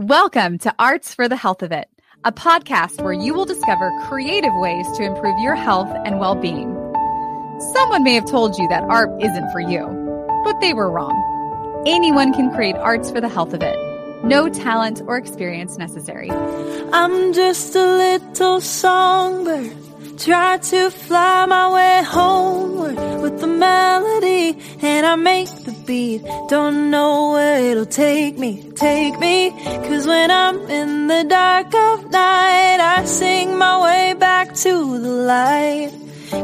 Welcome to Arts for the Health of It, a podcast where you will discover creative ways to improve your health and well being. Someone may have told you that art isn't for you, but they were wrong. Anyone can create arts for the health of it. No talent or experience necessary. I'm just a little songbird. Try to fly my way homeward with the melody, and I make the beat. Don't know where it'll take me, take me. Cause when I'm in the dark of night, I sing my way back to the light.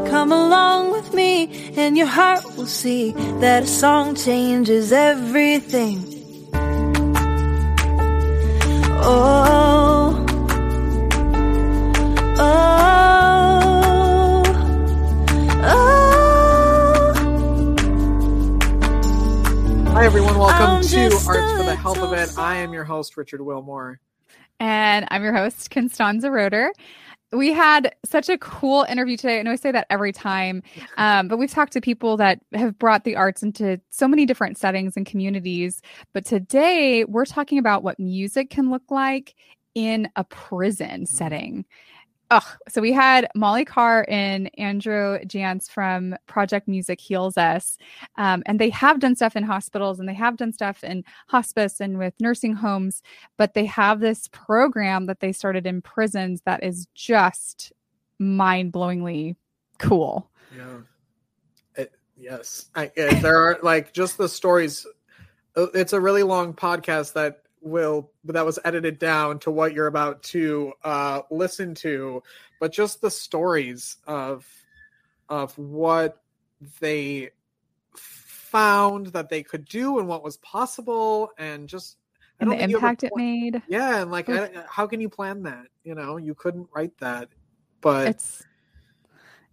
Come along with me, and your heart will see that a song changes everything. Oh, oh, Hi, everyone. Welcome to Arts for the Health of It. I am your host, Richard Wilmore. And I'm your host, Constanza Roeder. We had such a cool interview today. I know I say that every time, um, but we've talked to people that have brought the arts into so many different settings and communities. But today we're talking about what music can look like in a prison setting. Ugh. So we had Molly Carr and Andrew Janss from Project Music Heals Us. Um, and they have done stuff in hospitals and they have done stuff in hospice and with nursing homes, but they have this program that they started in prisons that is just mind blowingly cool. Yeah. It, yes. I, uh, there are like just the stories. uh, It's a really long podcast that will that was edited down to what you're about to uh, listen to, but just the stories of of what they found that they could do and what was possible, and just And the think you ever impact it made. Yeah, and like, I, how can you plan that? You know, you couldn't write that, but It's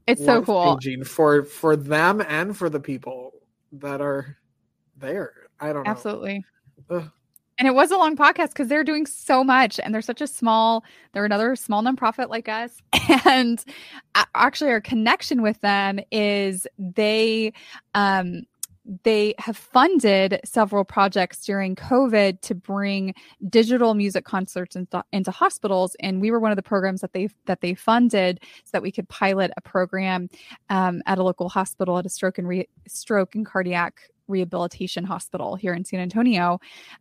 it's so cool. for for them and for the people that are there. I don't know. Absolutely. Ugh. And it was a long podcast because they're doing so much and they're such a small, they're another small nonprofit like us. And actually, our connection with them is they, um, they have funded several projects during COVID to bring digital music concerts into, into hospitals, and we were one of the programs that they that they funded so that we could pilot a program um, at a local hospital at a stroke and re- stroke and cardiac rehabilitation hospital here in San Antonio.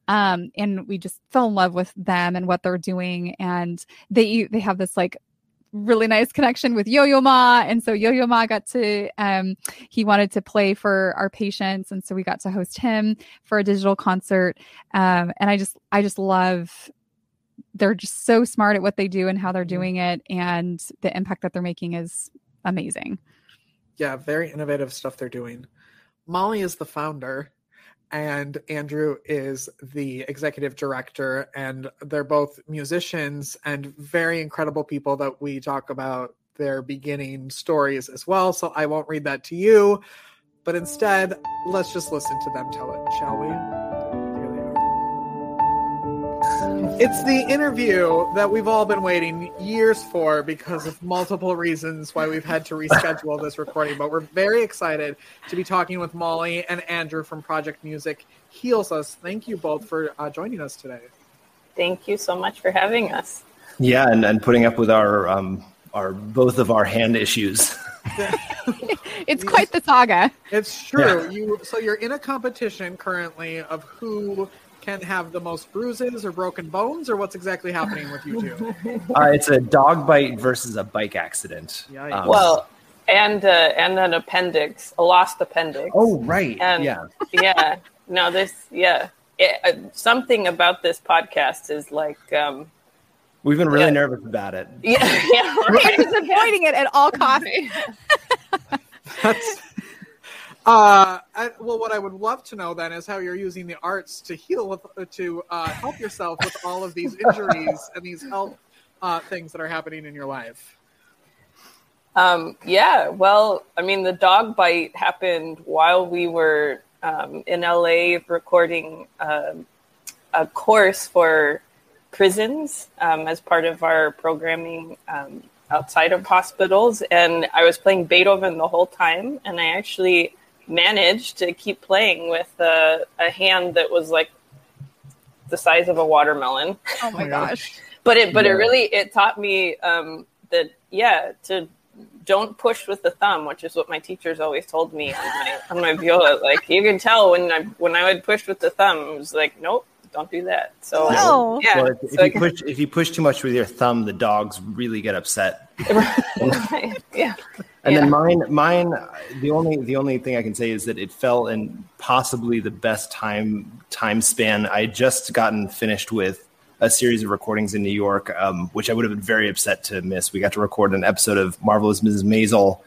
Um, and we just fell in love with them and what they're doing. And they they have this like really nice connection with Yo-Yo Ma. And so Yo-Yo Ma got to um he wanted to play for our patients. And so we got to host him for a digital concert. Um, and I just I just love they're just so smart at what they do and how they're doing it and the impact that they're making is amazing. Yeah, very innovative stuff they're doing. Molly is the founder, and Andrew is the executive director, and they're both musicians and very incredible people that we talk about their beginning stories as well. So I won't read that to you, but instead, let's just listen to them tell it, shall we? Here they are. It's the interview that we've all been waiting years for because of multiple reasons why we've had to reschedule this recording. But we're very excited to be talking with Molly and Andrew from Project Music Heals Us. Thank you both for uh, joining us today. Thank you so much for having us. Yeah, and, and putting up with our um, our both of our hand issues. It's quite the saga. It's true. You so you're in a competition currently of who can have the most bruises or broken bones, or what's exactly happening with you two? Uh, it's a dog bite versus a bike accident. Um, Well, and uh, and an appendix, a lost appendix. oh right, and yeah. yeah. No, this yeah. It, uh, something about this podcast is like um, We've been really yeah. nervous about it. yeah yeah right. He's avoiding it at all costs. That's uh, I, well, what I would love to know then is how you're using the arts to heal with, to uh, help yourself with all of these injuries and these health uh, things that are happening in your life. Um, yeah, well, I mean, the dog bite happened while we were um, in LA recording um, a course for prisons um, as part of our programming um, outside of hospitals. And I was playing Beethoven the whole time, and I actually managed to keep playing with a, a hand that was like the size of a watermelon. Oh my gosh. but it but it really it taught me um, that yeah to don't push with the thumb, which is what my teachers always told me on my on my viola. Like you can tell when I when I would push with the thumb, it was like nope, don't do that. So No. yeah, Well, if, if so I you push if you push too much with your thumb, the dogs really get upset. can- yeah. And Yeah. then mine, mine, the only the only thing I can say is that it fell in possibly the best time time span. I had just gotten finished with a series of recordings in New York, um, which I would have been very upset to miss. We got to record an episode of Marvelous Mrs. Maisel,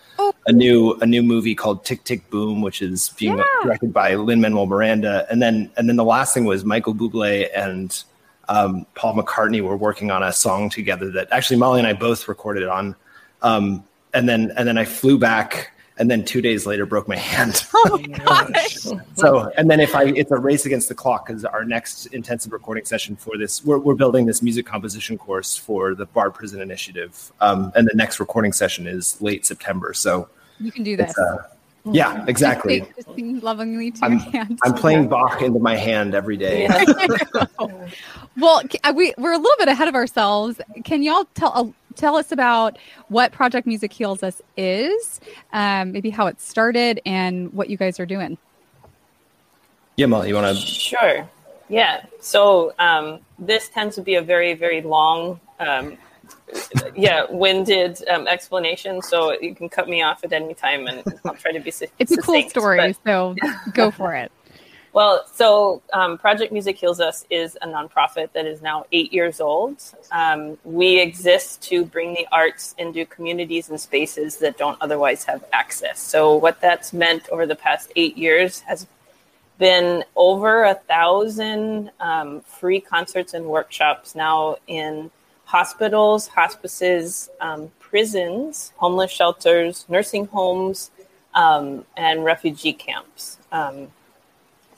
a new a new movie called Tick Tick Boom, which is being Yeah. directed by Lin Manuel Miranda, and then and then the last thing was Michael Bublé and um, Paul McCartney were working on a song together that actually Molly and I both recorded on. Um, and then and then I flew back, and then two days later broke my hand. Oh my gosh. so and then if I it's a race against the clock because our next intensive recording session for this we're, we're building this music composition course for the Bard Prison Initiative, um, and the next recording session is late September. So You can do that. uh, yeah exactly. Just, sing- just sing lovingly to I'm, your hand. I'm playing Bach into my hand every day. Yeah. Well, uh, we we're a little bit ahead of ourselves. Can y'all tell uh, tell us about what Project Music Heals Us is, um, maybe how it started, and what you guys are doing? Yeah, Molly, you want to? Sure. Yeah. So um, this tends to be a very, very long, um, yeah, winded um, explanation. So you can cut me off at any time, and I'll try to be. su- It's a cool story, but- so go for it. Well, so um, Project Music Heals Us is a nonprofit that is now eight years old. Um, we exist to bring the arts into communities and spaces that don't otherwise have access. So, what that's meant over the past eight years has been over a thousand um, free concerts and workshops now in hospitals, hospices, um, prisons, homeless shelters, nursing homes, um, and refugee camps.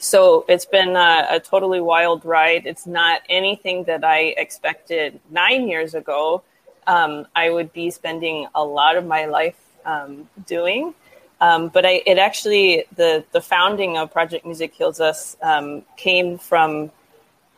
So it's been a, a totally wild ride. It's not anything that I expected nine years ago. Um, I would be spending a lot of my life um, doing. Um, but I, it actually, the, the founding of Project Music Heals Us um, came from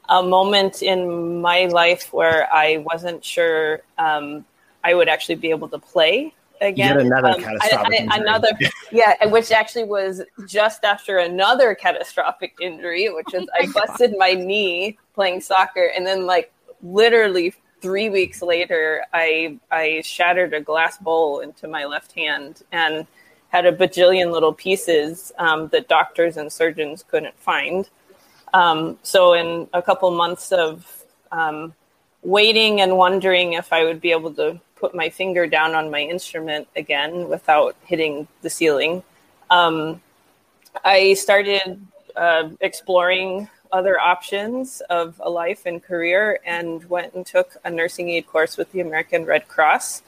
a moment in my life where I wasn't sure um, I would actually be able to play again. Yet another Um, catastrophic injury. another, yeah, which actually was just after another catastrophic injury, which is I busted my knee playing soccer, and then like literally three weeks later, I I shattered a glass bowl into my left hand and had a bajillion little pieces um, that doctors and surgeons couldn't find. Um, so in a couple months of um, waiting and wondering if I would be able to put my finger down on my instrument again without hitting the ceiling, um, I started uh, exploring other options of a life and career and went and took a nursing aid course with the American Red Cross.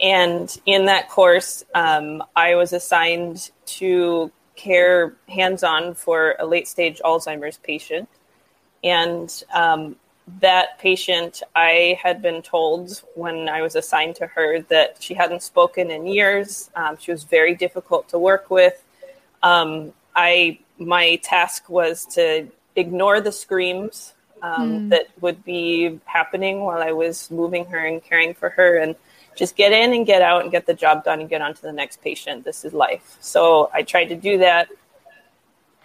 And in that course, um, I was assigned to care hands on for a late stage Alzheimer's patient. And um, that patient, I had been told when I was assigned to her that she hadn't spoken in years. Um, she was very difficult to work with. Um, I my task was to ignore the screams um, that would be happening while I was moving her and caring for her, and just get in and get out and get the job done and get on to the next patient. This is life. So I tried to do that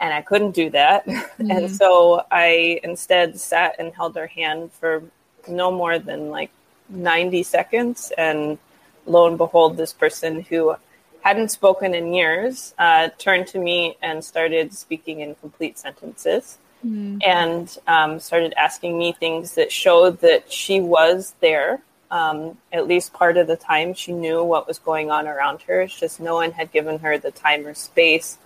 and I couldn't do that. and so I instead sat and held her hand for no more than like 90 seconds. And lo and behold, this person who hadn't spoken in years uh, turned to me and started speaking in complete sentences and um, started asking me things that showed that she was there. Um, at least part of the time, she knew what was going on around her. It's just no one had given her the time or space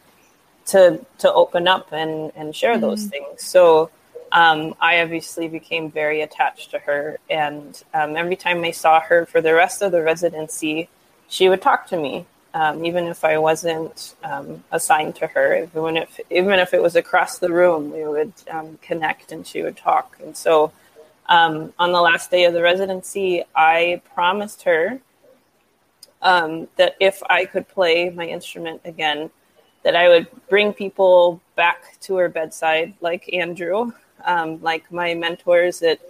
to to open up and and share those things. So um, I obviously became very attached to her, and um, every time I saw her for the rest of the residency, she would talk to me, um, even if I wasn't um, assigned to her. Even if even if it was across the room, we would um, connect, and she would talk. And so. Um, on the last day of the residency, I promised her um, that if I could play my instrument again, that I would bring people back to her bedside, like Andrew, um, like my mentors at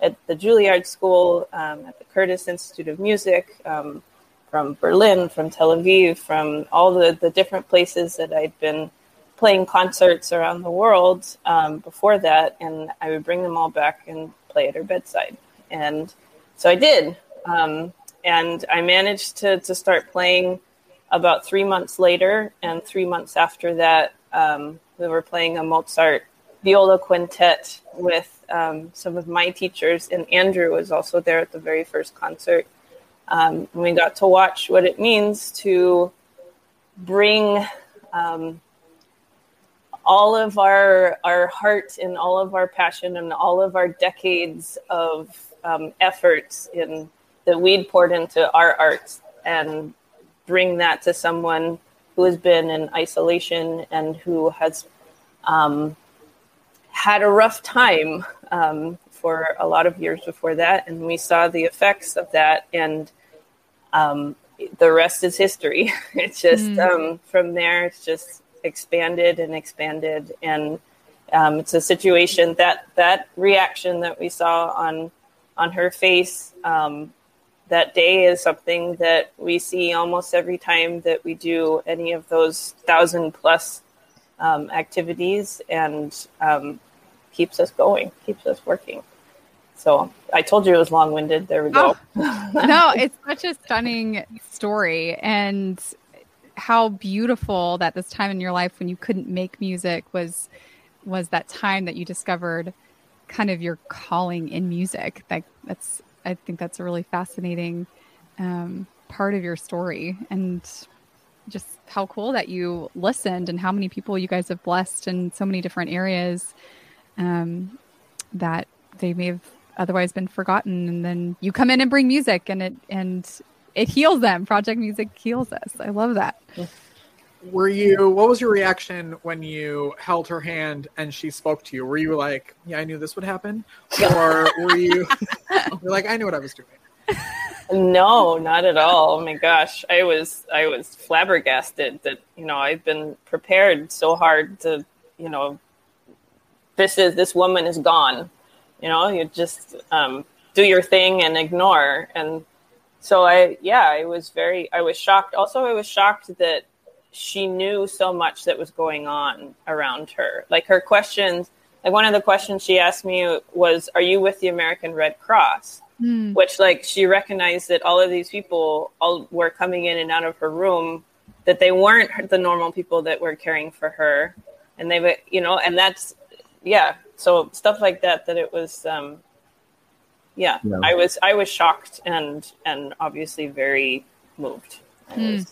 at the Juilliard School, um, at the Curtis Institute of Music, um, from Berlin, from Tel Aviv, from all the, the different places that I'd been playing concerts around the world um, before that. And I would bring them all back and play at her bedside. And so I did. Um, and I managed to, to start playing about three months later. And three months after that, um, we were playing a Mozart viola quintet with um, some of my teachers, and Andrew was also there at the very first concert. Um, and we got to watch what it means to bring um, all of our our heart and all of our passion and all of our decades of um, efforts in that we'd poured into our arts and bring that to someone who has been in isolation and who has um, had a rough time um, for a lot of years before that, and we saw the effects of that, and um, the rest is history. it's just mm. um, from there, it's just expanded and expanded, and um, it's a situation that that reaction that we saw on on her face um, that day is something that we see almost every time that we do any of those thousand plus um, activities, and um, keeps us going, keeps us working. So I told you it was long winded. There we go. Oh, no, it's such a stunning story and how beautiful that this time in your life when you couldn't make music was was that time that you discovered kind of your calling in music. like that's I think that's a really fascinating um, part of your story and just how cool that you listened and how many people you guys have blessed in so many different areas um, that they may have otherwise been forgotten. And then you come in and bring music and it and it heals them. Project music heals us. I love that were you what was your reaction when you held her hand and she spoke to you? Were you like yeah i knew this would happen or were you like i knew what i was doing no not at all. Oh my gosh. I was i was flabbergasted that you know i've been prepared so hard to you know this is this woman is gone. You know you just um, do your thing and ignore. And so i yeah i was very i was shocked. Also i was shocked that she knew so much that was going on around her like her questions like one of the questions she asked me was are you with the american red cross mm. which like she recognized that all of these people all were coming in and out of her room that they weren't the normal people that were caring for her and they you know and that's yeah, so stuff like that. That it was, um, yeah, yeah, I was I was shocked and and obviously very moved. I mm.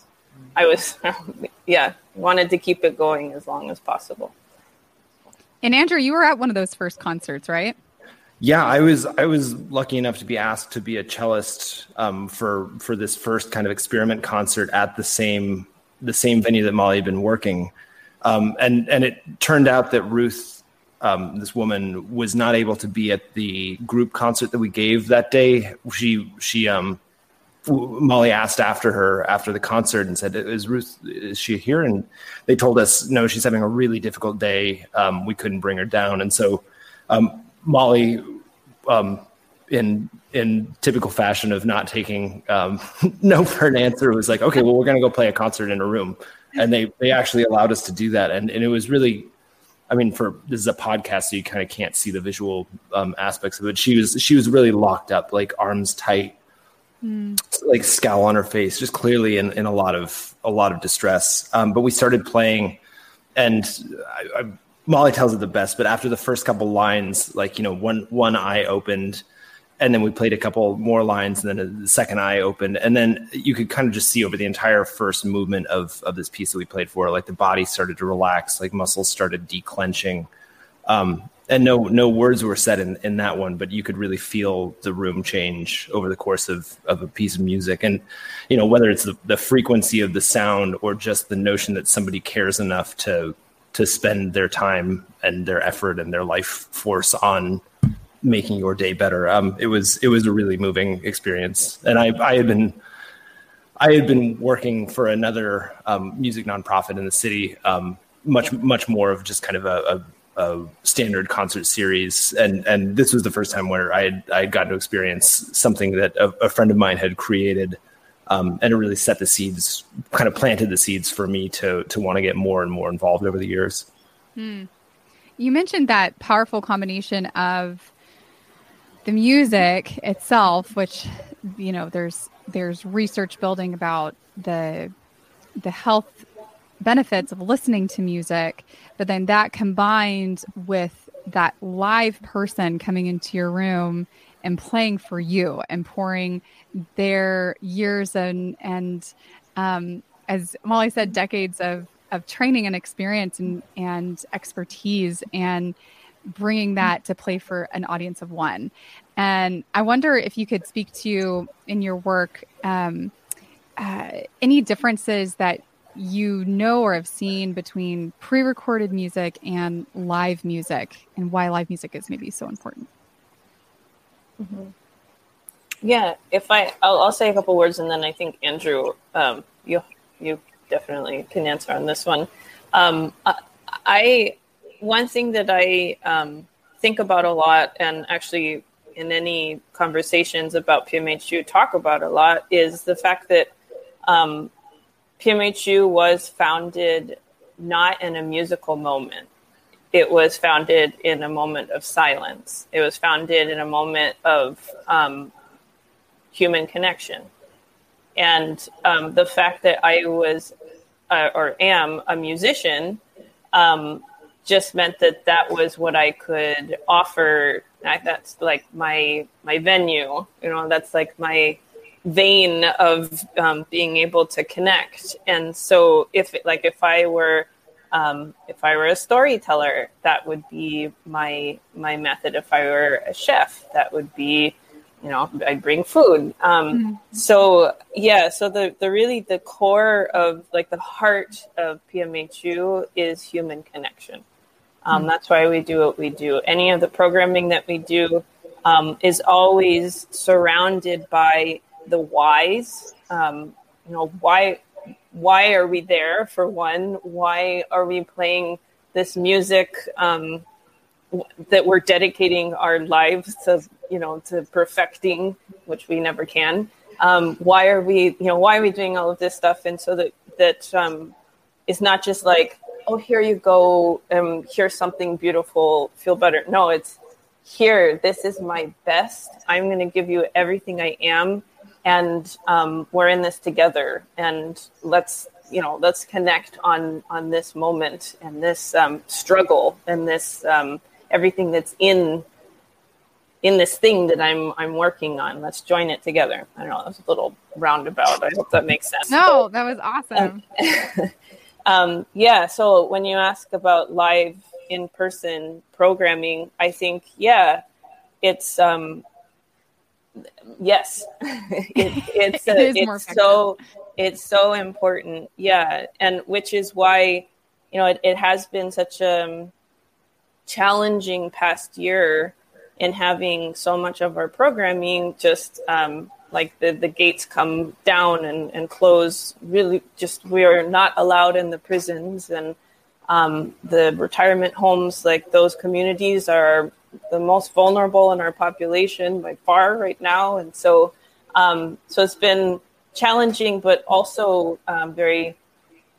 Was, I was yeah, wanted to keep it going as long as possible. And Andrew, you were at one of those first concerts, right? Yeah, I was. I was lucky enough to be asked to be a cellist um, for for this first kind of experiment concert at the same the same venue that Molly had been working, um, and and it turned out that Ruth um, this woman was not able to be at the group concert that we gave that day. She she um, Molly asked after her after the concert and said, "Is Ruth? Is she here?" And they told us, "No, she's having a really difficult day. Um, we couldn't bring her down." And so um, Molly, um, in in typical fashion of not taking um, no for an answer, was like, "Okay, well, we're going to go play a concert in a room." And they they actually allowed us to do that, and and it was really I mean, for this is a podcast, so you kind of can't see the visual um, aspects of it. She was she was really locked up, like arms tight, mm. like scowl on her face, just clearly in, in a lot of a lot of distress. Um, but we started playing, and I, I, Molly tells it the best. But after the first couple lines, like you know, one one eye opened, and then we played a couple more lines and then the second eye opened and then you could kind of just see over the entire first movement of of this piece that we played for like the body started to relax like muscles started declenching um, and no no words were said in, in that one but you could really feel the room change over the course of, of a piece of music and you know whether it's the, the frequency of the sound or just the notion that somebody cares enough to to spend their time and their effort and their life force on making your day better. Um, it was it was a really moving experience, and I I had been I had been working for another um, music nonprofit in the city, um, much much more of just kind of a, a a standard concert series, and and this was the first time where I had I had gotten to experience something that a, a friend of mine had created, um, and it really set the seeds, kind of planted the seeds for me to to want to get more and more involved over the years. Hmm. You mentioned that powerful combination of the music itself, which you know there's there's research building about the the health benefits of listening to music, but then that combined with that live person coming into your room and playing for you and pouring their years and and um, as Molly said, decades of of training and experience and and expertise and bringing that to play for an audience of one. And I wonder if you could speak to in your work um, uh, any differences that you know or have seen between pre-recorded music and live music and why live music is maybe so important mm-hmm. yeah if i I'll, I'll, say a couple words and then i think andrew um, you you definitely can answer on this one um, I one thing that i um, think about a lot and actually in any conversations about PMH you talk about a lot is the fact that um, PMHU was founded not in a musical moment. It was founded in a moment of silence. It was founded in a moment of um, human connection. And um, the fact that I was uh, or am a musician um, just meant that that was what I could offer. That's like my my venue. You know, that's like my vein of um, being able to connect. And so, if like if I were um, if I were a storyteller, that would be my my method. If I were a chef, that would be you know I'd bring food. Um, mm-hmm. So yeah, so the the really the core of like the heart of PMHU is human connection. Um, mm-hmm. That's why we do what we do. Any of the programming that we do um, is always surrounded by the whys. Um, you know, why why are we there? For one, why are we playing this music um, that we're dedicating our lives to? You know, to perfecting, which we never can. Um, why are we? You know, why are we doing all of this stuff? And so that that um, it's not just like, oh, here you go, um, here's something beautiful, feel better. No, it's here. This is my best. I'm going to give you everything I am and um, we're in this together and let's you know let's connect on on this moment and this um, struggle and this um, everything that's in in this thing that I'm I'm working on. Let's join it together. I don't know. That was a little roundabout. I hope that makes sense. No, that was awesome. um, yeah. So when you ask about live in person programming, I think yeah, it's um, yes. It, it's a, it it's so it's so important. Yeah. And which is why you know it, it has been such a um, challenging past year in having so much of our programming just um, like the, the gates come down and, and close really just we are not allowed in the prisons and um, the retirement homes like those communities are the most vulnerable in our population by far right now, and so um, so it's been challenging, but also um, very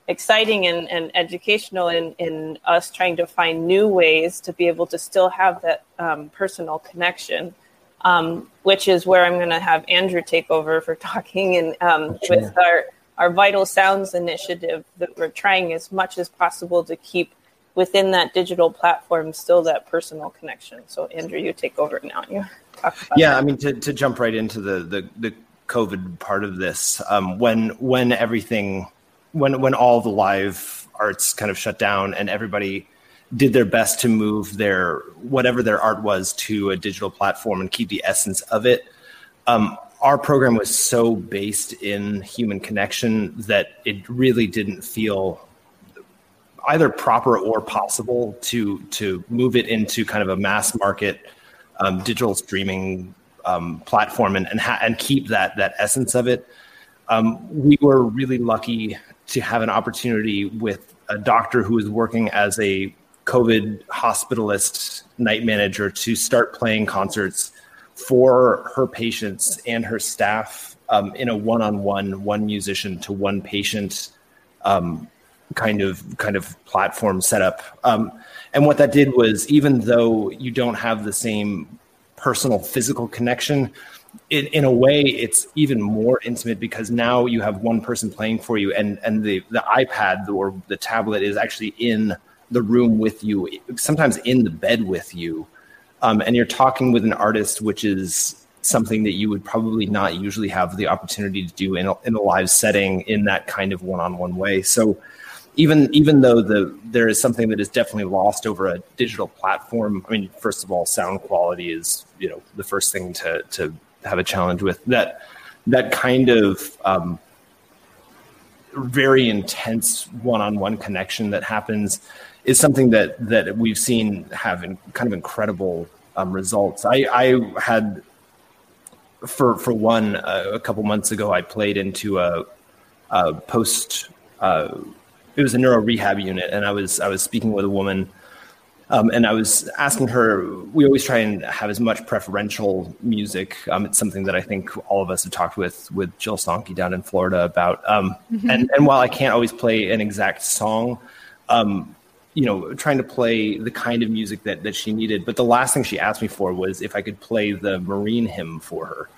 exciting and, and educational in, in us trying to find new ways to be able to still have that um, personal connection, um, which is where I'm going to have Andrew take over for talking and um, with our our Vital Sounds initiative that we're trying as much as possible to keep within that digital platform still that personal connection. So Andrew, you take over now. You talk about yeah, that. I mean to, to jump right into the the, the COVID part of this, um, when when everything when when all the live arts kind of shut down and everybody did their best to move their whatever their art was to a digital platform and keep the essence of it. Um, our program was so based in human connection that it really didn't feel either proper or possible to to move it into kind of a mass market um, digital streaming um, platform and and, ha- and, keep that that essence of it. Um, we were really lucky to have an opportunity with a doctor who was working as a COVID hospitalist night manager to start playing concerts for her patients and her staff um, in a one-on-one, one musician to one patient um, kind of kind of platform setup. Um, and what that did was, even though you don't have the same personal physical connection, in, in a way, it's even more intimate because now you have one person playing for you, and and the the iPad or the tablet is actually in the room with you, sometimes in the bed with you, um, and you're talking with an artist, which is something that you would probably not usually have the opportunity to do in a, in a live setting in that kind of one-on-one way. So even even though the there is something that is definitely lost over a digital platform. I mean, first of all, sound quality is you know the first thing to to have a challenge with that that kind of um, very intense one-on-one connection that happens is something that that we've seen have in, kind of incredible um, results. I, I had for for one uh, a couple months ago I played into a, a post. Uh, it was a neuro rehab unit, and I was I was speaking with a woman um, and I was asking her, we always try and have as much preferential music. Um, it's something that I think all of us have talked with with Jill Sonke down in Florida about. Um, mm-hmm. and, and while I can't always play an exact song, um, you know, trying to play the kind of music that, that she needed. But the last thing she asked me for was if I could play the Marine hymn for her.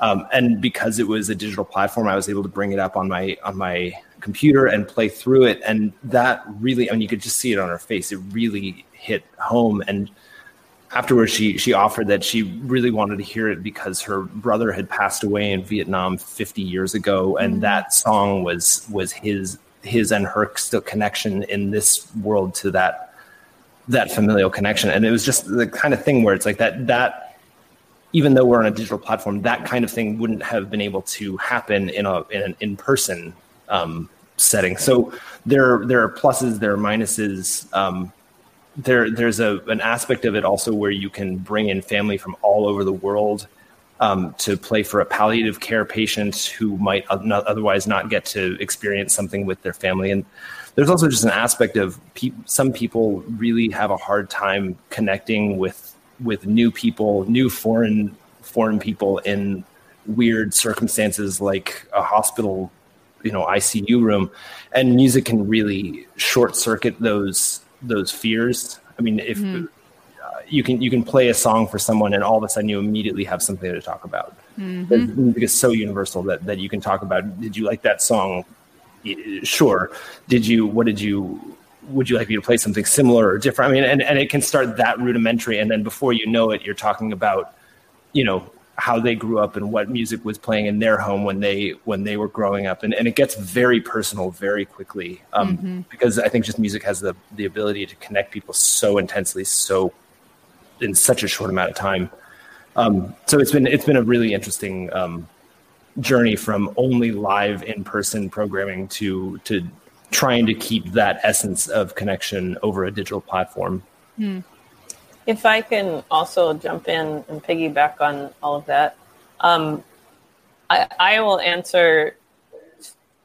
Um, and because it was a digital platform, I was able to bring it up on my on my computer and play through it. And that really, I mean, you could just see it on her face. It really hit home and afterwards she she offered that she really wanted to hear it because her brother had passed away in Vietnam 50 years ago and mm-hmm. that song was was his his and her still connection in this world to that that familial connection and it was just the kind of thing where it's like that that even though we're on a digital platform that kind of thing wouldn't have been able to happen in a in an in-person um, setting. So there there are pluses there are minuses. Um, there there's a an aspect of it also where you can bring in family from all over the world um, to play for a palliative care patient who might not otherwise not get to experience something with their family. And there's also just an aspect of pe- some people really have a hard time connecting with with new people new foreign foreign people in weird circumstances like a hospital you know ICU room and music can really short circuit those those fears. I mean, if mm-hmm. uh, you can you can play a song for someone and all of a sudden you immediately have something to talk about. Mm-hmm. It's so universal that that you can talk about. Did you like that song? Sure. Did you? What did you? Would you like me to play something similar or different? I mean, and, and it can start that rudimentary, and then before you know it, you're talking about, you know, how they grew up and what music was playing in their home when they when they were growing up and, and it gets very personal very quickly um, mm-hmm. because i think just music has the the ability to connect people so intensely so in such a short amount of time um, so it's been it's been a really interesting um, journey from only live in person programming to to trying to keep that essence of connection over a digital platform mm. If I can also jump in and piggyback on all of that, um, I, I will answer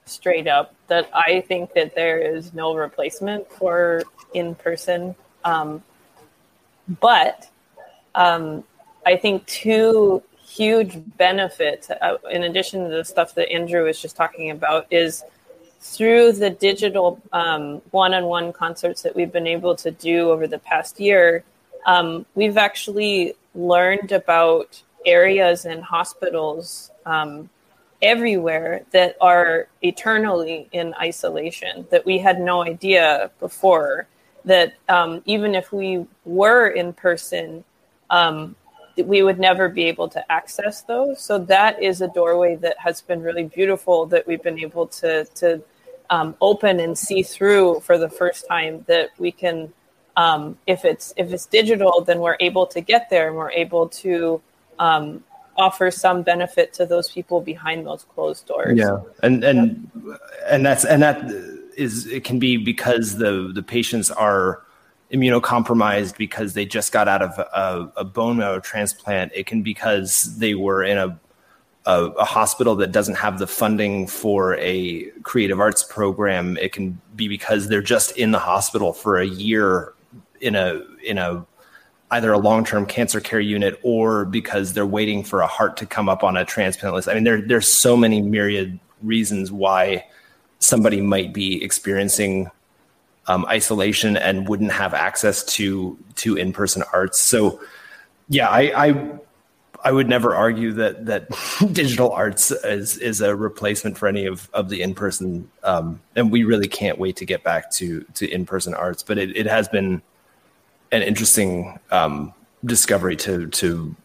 straight up that I think that there is no replacement for in person. Um, but um, I think two huge benefits, uh, in addition to the stuff that Andrew was just talking about, is through the digital one on one concerts that we've been able to do over the past year um, we've actually learned about areas and hospitals um, everywhere that are eternally in isolation that we had no idea before that um, even if we were in person um, we would never be able to access those. So that is a doorway that has been really beautiful that we've been able to to um, open and see through for the first time that we can um, if it's if it's digital, then we're able to get there and we're able to um, offer some benefit to those people behind those closed doors. Yeah, and and and that's and that is it can be because the the patients are immunocompromised because they just got out of a, a bone marrow transplant. It can be because they were in a a, a, hospital that doesn't have the funding for a creative arts program. It can be because they're just in the hospital for a year in a in a either a long-term cancer care unit or because they're waiting for a heart to come up on a transplant list. I mean, there there's so many myriad reasons why somebody might be experiencing um, isolation and wouldn't have access to to in-person arts. So, yeah, I, I I would never argue that that digital arts is is a replacement for any of of the in person, um, and we really can't wait to get back to to in person arts. But it, it has been an interesting um, discovery to to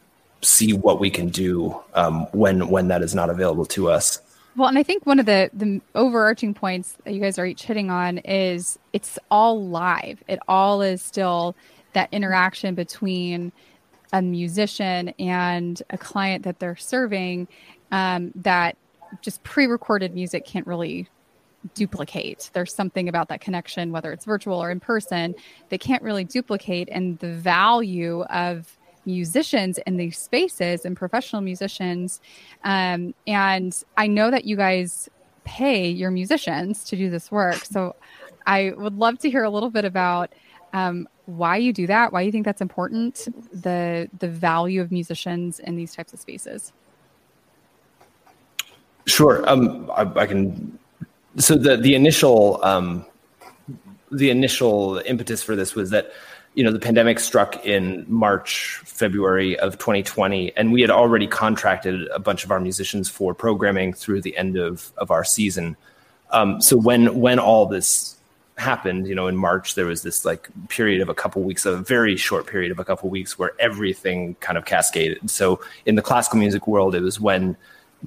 see what we can do um, when when that is not available to us. Well, and I think one of the the overarching points that you guys are each hitting on is it's all live. It all is still that interaction between a musician and a client that they're serving um, that just pre-recorded music can't really duplicate. There's something about that connection, whether it's virtual or in person, they can't really duplicate. And the value of musicians in these spaces and professional musicians. Um, and I know that you guys pay your musicians to do this work. So I would love to hear a little bit about um, why you do that, why you think that's important, the the value of musicians in these types of spaces. Sure, um, I, I, can. So the the initial um, the initial impetus for this was that you know the pandemic struck in March February of 2020, and we had already contracted a bunch of our musicians for programming through the end of of our season. Um, so when when all this happened, you know, in March, there was this like period of a couple weeks, a very short period of a couple weeks where everything kind of cascaded. So in the classical music world, it was when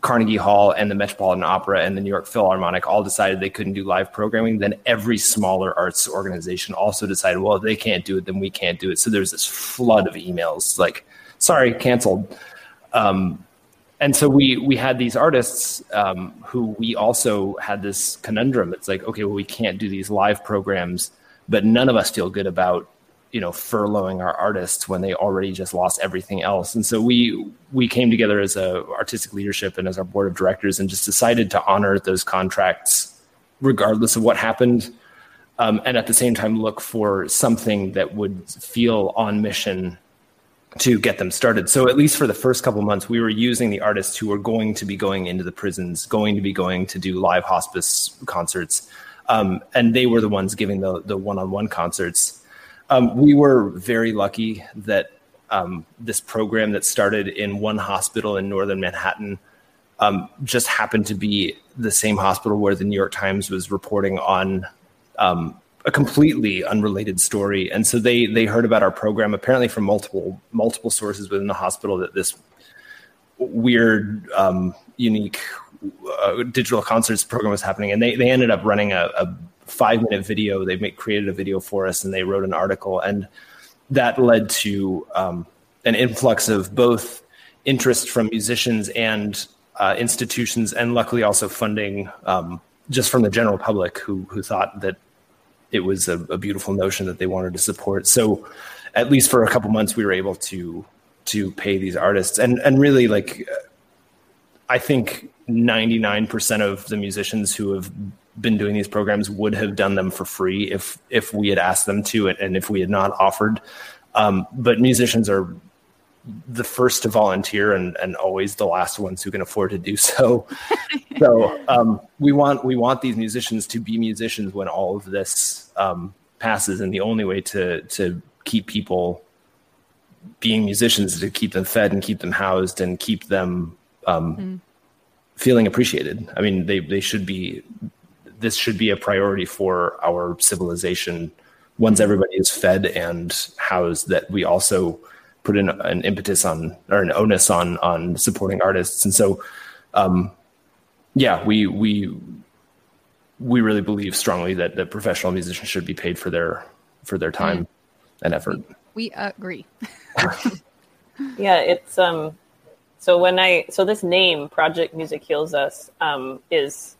Carnegie Hall and the Metropolitan Opera and the New York Philharmonic all decided they couldn't do live programming. Then every smaller arts organization also decided, well, if they can't do it, then we can't do it. So there's this flood of emails like, sorry, canceled. Um, and so we we had these artists um, who we also had this conundrum. It's like, okay, well, we can't do these live programs, but none of us feel good about you know furloughing our artists when they already just lost everything else. And so we we came together as a artistic leadership and as our board of directors and just decided to honor those contracts regardless of what happened. Um, and at the same time, look for something that would feel on mission to get them started. So at least for the first couple months, we were using the artists who were going to be going into the prisons, going to be going to do live hospice concerts, um, and they were the ones giving the the one on one concerts. Um, we were very lucky that um, this program that started in one hospital in northern Manhattan um, just happened to be the same hospital where the New York Times was reporting on um, a completely unrelated story. And so they they heard about our program apparently from multiple multiple sources within the hospital that this weird, um, unique uh, digital concerts program was happening, and they they ended up running a, a five minute video. They made, created a video for us, and they wrote an article, and that led to um, an influx of both interest from musicians and uh, institutions, and luckily also funding um, just from the general public who who thought that it was a, a, beautiful notion that they wanted to support. So at least for a couple months, we were able to to pay these artists, and and really like I think ninety nine percent of the musicians who have been doing these programs would have done them for free if if we had asked them to, and if we had not offered. Um, but musicians are the first to volunteer and, and always the last ones who can afford to do so. so um, we want we want these musicians to be musicians when all of this um, passes, and the only way to to keep people being musicians is to keep them fed and keep them housed and keep them um, mm. feeling appreciated. I mean, they they should be. This should be a priority for our civilization. Once everybody is fed and housed, that we also put in an impetus on or an onus on on supporting artists. And so, um, yeah, we we we really believe strongly that the professional musicians should be paid for their for their time mm. and effort. We agree. yeah, it's um. So when I so this name Project Music Heals Us um, is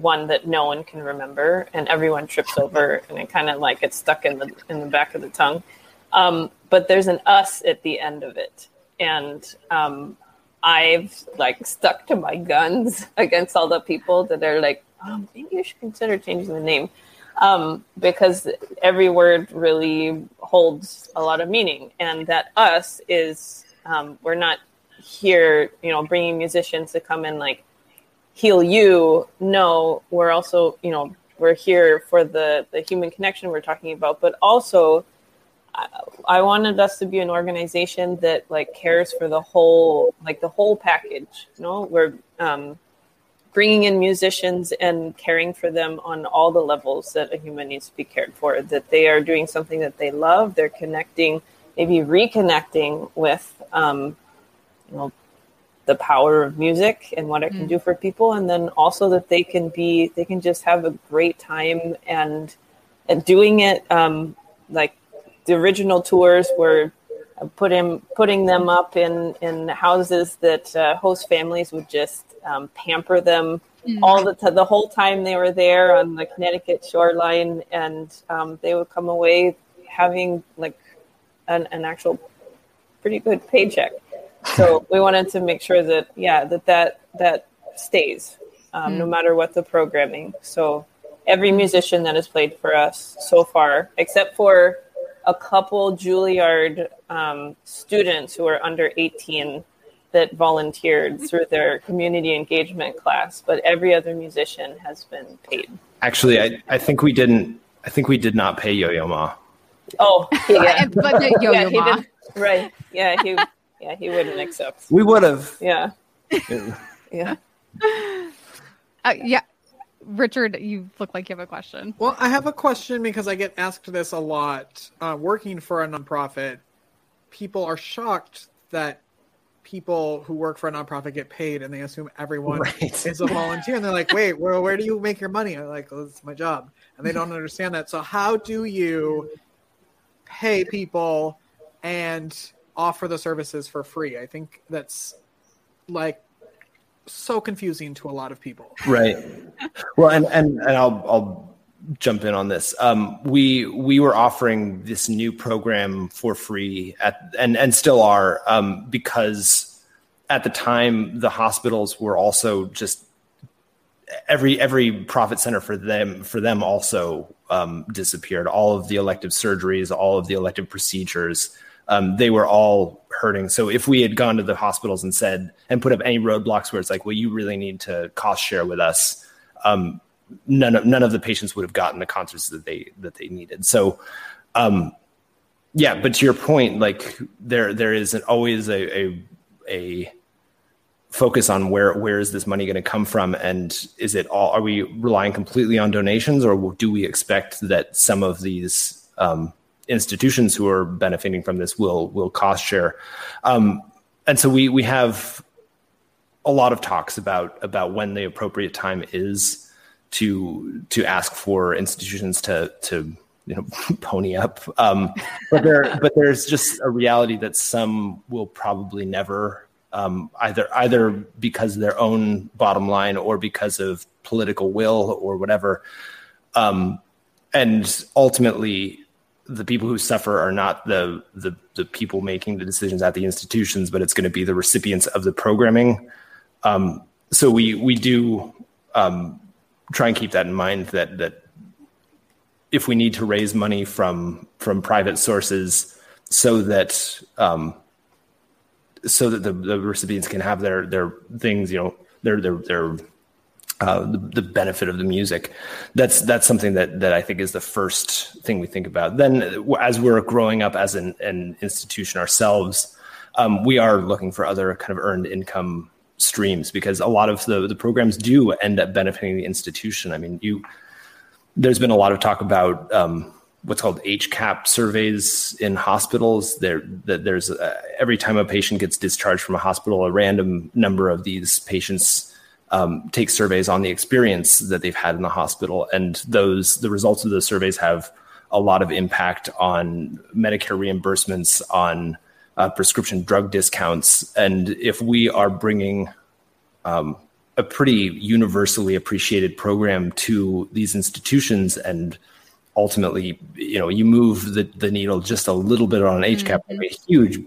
one that no one can remember and everyone trips over and it kind of like gets stuck in the in the back of the tongue. Um, but there's an us at the end of it. And um, I've like stuck to my guns against all the people that are like, oh, maybe you should consider changing the name. um, because every word really holds a lot of meaning, and that us is um, we're not here, you know, bringing musicians to come and like heal you. No, we're also, you know, we're here for the the human connection we're talking about, but also I wanted us to be an organization that like cares for the whole, like the whole package. You know, we're um, bringing in musicians and caring for them on all the levels that a human needs to be cared for. That they are doing something that they love. They're connecting, maybe reconnecting with, um, you know, the power of music and what it can mm. do for people, and then also that they can be, they can just have a great time and and doing it um, like the original tours were putting putting them up in in houses that uh, host families would just um, pamper them mm. all the t- the whole time they were there on the Connecticut shoreline, and um, they would come away having like an, an actual pretty good paycheck. So we wanted to make sure that yeah that that that stays um, mm. no matter what the programming. So every musician that has played for us so far, except for a couple Juilliard um, students who are under 18 that volunteered through their community engagement class, but every other musician has been paid. Actually, I, I think we didn't. I think we did not pay Yo Yo Ma. Oh, yeah, but Yo Yo Ma, did, right? Yeah, he yeah he wouldn't accept. We would have. Yeah. yeah. Uh, yeah. Richard, you look like you have a question. Well, I have a question because I get asked this a lot. Uh, working for a nonprofit, people are shocked that people who work for a nonprofit get paid, and they assume everyone right. is a volunteer. And they're like, "Wait, where where do you make your money?" I'm like, well, "It's my job," and they don't understand that. So, how do you pay people and offer the services for free? I think that's like so confusing to a lot of people. Right. Well, and and and I'll I'll jump in on this. Um, we we were offering this new program for free at and and still are um, because at the time the hospitals were also just every every profit center for them for them also um, disappeared. All of the elective surgeries, all of the elective procedures um, they were all hurting. So if we had gone to the hospitals and said and put up any roadblocks where it's like, well, you really need to cost share with us, um, none of none of the patients would have gotten the concerts that they that they needed. So, um, yeah. But to your point, like there there is an, always a, a a focus on where where is this money going to come from and is it all are we relying completely on donations or do we expect that some of these um, institutions who are benefiting from this will will cost share. Um, and so we we have a lot of talks about about when the appropriate time is to to ask for institutions to to you know pony up um, but there but there's just a reality that some will probably never um, either either because of their own bottom line or because of political will or whatever um, and ultimately the people who suffer are not the, the the people making the decisions at the institutions, but it's going to be the recipients of the programming. Um, so we we do um, try and keep that in mind that that if we need to raise money from from private sources, so that um, so that the, the recipients can have their their things, you know, their their their uh, the, the, benefit of the music. That's that's something that that I think is the first thing we think about. Then, as we're growing up as an, an institution ourselves, um, we are looking for other kind of earned income streams because a lot of the the programs do end up benefiting the institution. I mean, you there's been a lot of talk about. Um, what's called HCAHPS surveys in hospitals. There, there's uh, every time a patient gets discharged from a hospital, a random number of these patients um, take surveys on the experience that they've had in the hospital, and those the results of those surveys have a lot of impact on Medicare reimbursements, on uh, prescription drug discounts, and if we are bringing um, a pretty universally appreciated program to these institutions and ultimately you know you move the, the needle just a little bit on an HCAHPS, mm-hmm. a huge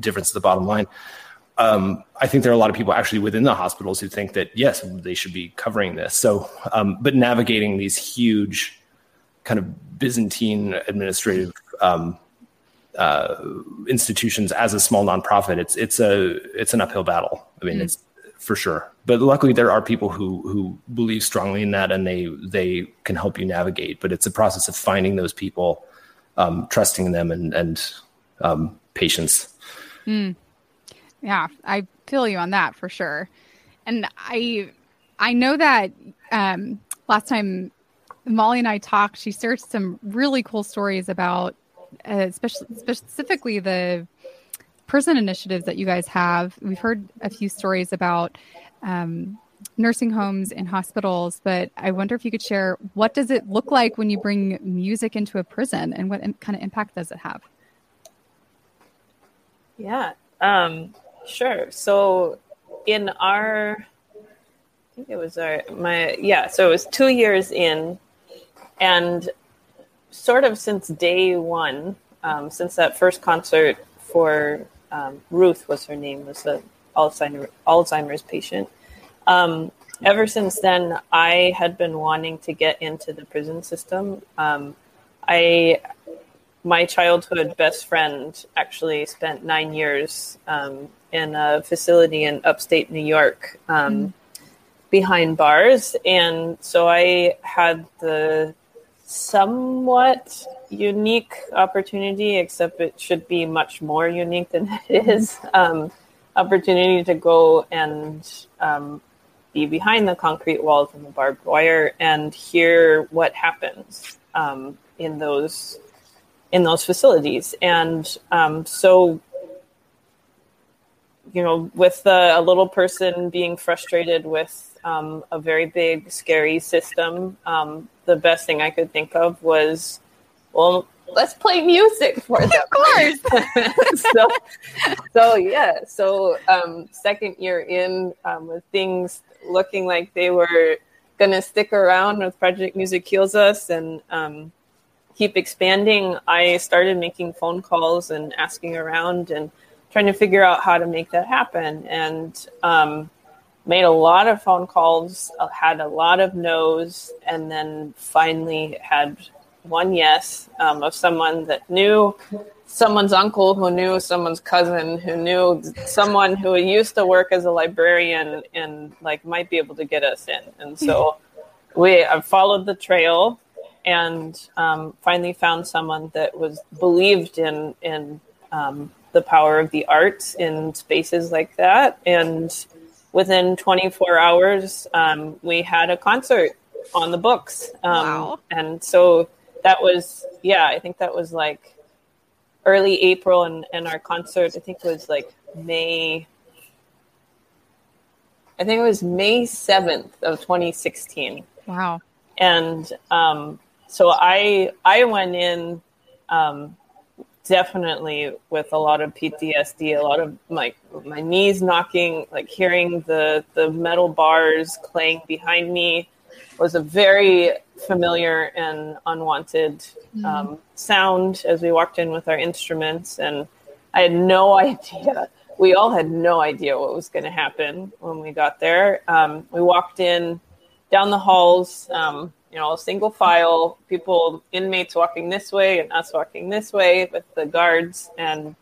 difference to the bottom line um, I think there are a lot of people actually within the hospitals who think that yes, they should be covering this. So, um, but navigating these huge kind of Byzantine administrative um, uh, institutions as a small nonprofit, it's it's a it's an uphill battle. I mean, mm. it's for sure. But luckily, there are people who who believe strongly in that, and they they can help you navigate. But it's a process of finding those people, um, trusting them, and and um, patience. Mm. Yeah, I feel you on that for sure. And I I know that um, last time Molly and I talked, she shared some really cool stories about, uh, especially specifically the prison initiatives that you guys have. We've heard a few stories about um, nursing homes and hospitals, but I wonder if you could share what does it look like when you bring music into a prison, and what kind of impact does it have? Yeah, um, sure. So in our I think it was our my yeah, so it was two years in and sort of since day one, um, since that first concert for um, Ruth was her name, was the Alzheimer, Alzheimer's patient. Um, ever since then, I had been wanting to get into the prison system. Um, I, my childhood best friend, actually spent nine years um, in a facility in upstate New York. Mm behind bars. And so I had the somewhat unique opportunity, except it should be much more unique than it is. Um, opportunity to go and um, be behind the concrete walls and the barbed wire and hear what happens um, in those in those facilities. And um, so you know, with a little person being frustrated with um, a very big, scary system, um, the best thing I could think of was, well, let's play music for them. Of course. so, so yeah. So um, second year in, um, with things looking like they were going to stick around with Project Music Heals Us and um, keep expanding, I started making phone calls and asking around and trying to figure out how to make that happen. And um, made a lot of phone calls uh, had a lot of no's and then finally had one yes um, of someone that knew someone's uncle who knew someone's cousin who knew someone who used to work as a librarian and like might be able to get us in. And so we I followed the trail and um, finally found someone that was believed in in um, the power of the arts in spaces like that. And within 24 hours, um, we had a concert on the books. Um, wow. And so that was, yeah, I think that was like early April, and, and our concert, I think was like May. I think it was May 7th of 2016. Wow. And um, so I I went in um, definitely with a lot of PTSD, a lot of my my knees knocking, like hearing the the metal bars clang behind me was a very familiar and unwanted mm-hmm. um, sound as we walked in with our instruments, and I had no idea. We all had no idea what was going to happen when we got there. Um, we walked in down the halls. Um, you know, single file, people, inmates walking this way and us walking this way with the guards, and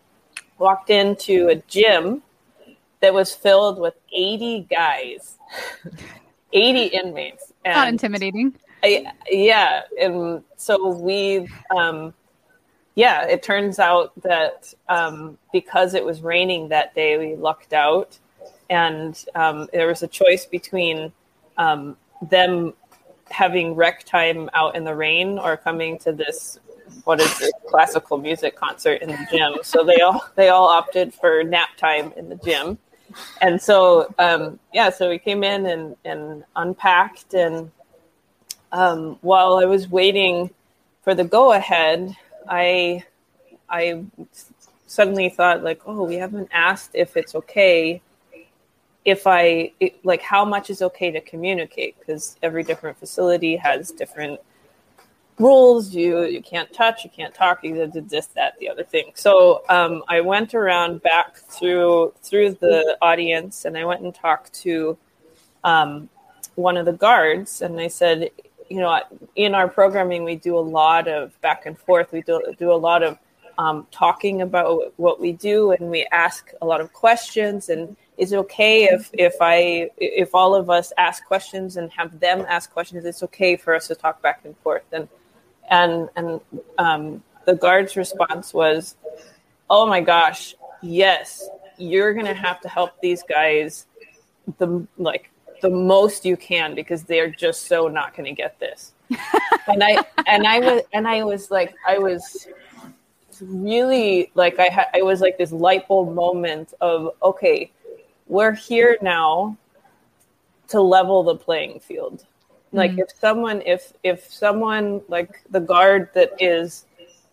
walked into a gym that was filled with 80 guys, 80 inmates. And Not intimidating. I, yeah. And so we, um, yeah, it turns out that um, because it was raining that day, we lucked out. And um, there was a choice between um, them having rec time out in the rain or coming to this what is this classical music concert in the gym. So they all they all opted for nap time in the gym. And so um, yeah, so we came in and, and unpacked and um, while I was waiting for the go ahead, I I suddenly thought like, oh, we haven't asked if it's okay if I it, like how much is okay to communicate because every different facility has different rules. You you can't touch, you can't talk, you did this, that, the other thing. So um, I went around back through through the audience and I went and talked to um, one of the guards and I said, you know, in our programming, we do a lot of back and forth. We do, do a lot of um, talking about what we do, and we ask a lot of questions. And is it okay if if I if all of us ask questions and have them ask questions? It's okay for us to talk back and forth. And and and um, the guard's response was, "Oh my gosh, yes, you're gonna have to help these guys the like the most you can because they're just so not going to get this. and I and I was and I was like I was really like I had it was like this light bulb moment of okay, we're here now to level the playing field. Like mm-hmm. if someone if if someone like the guard that is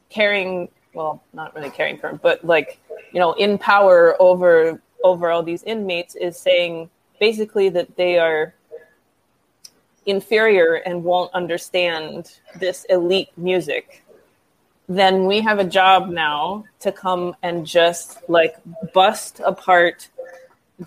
carrying well not really carrying firm but like you know in power over over all these inmates is saying basically that they are inferior and won't understand this elite music then we have a job now to come and just like bust apart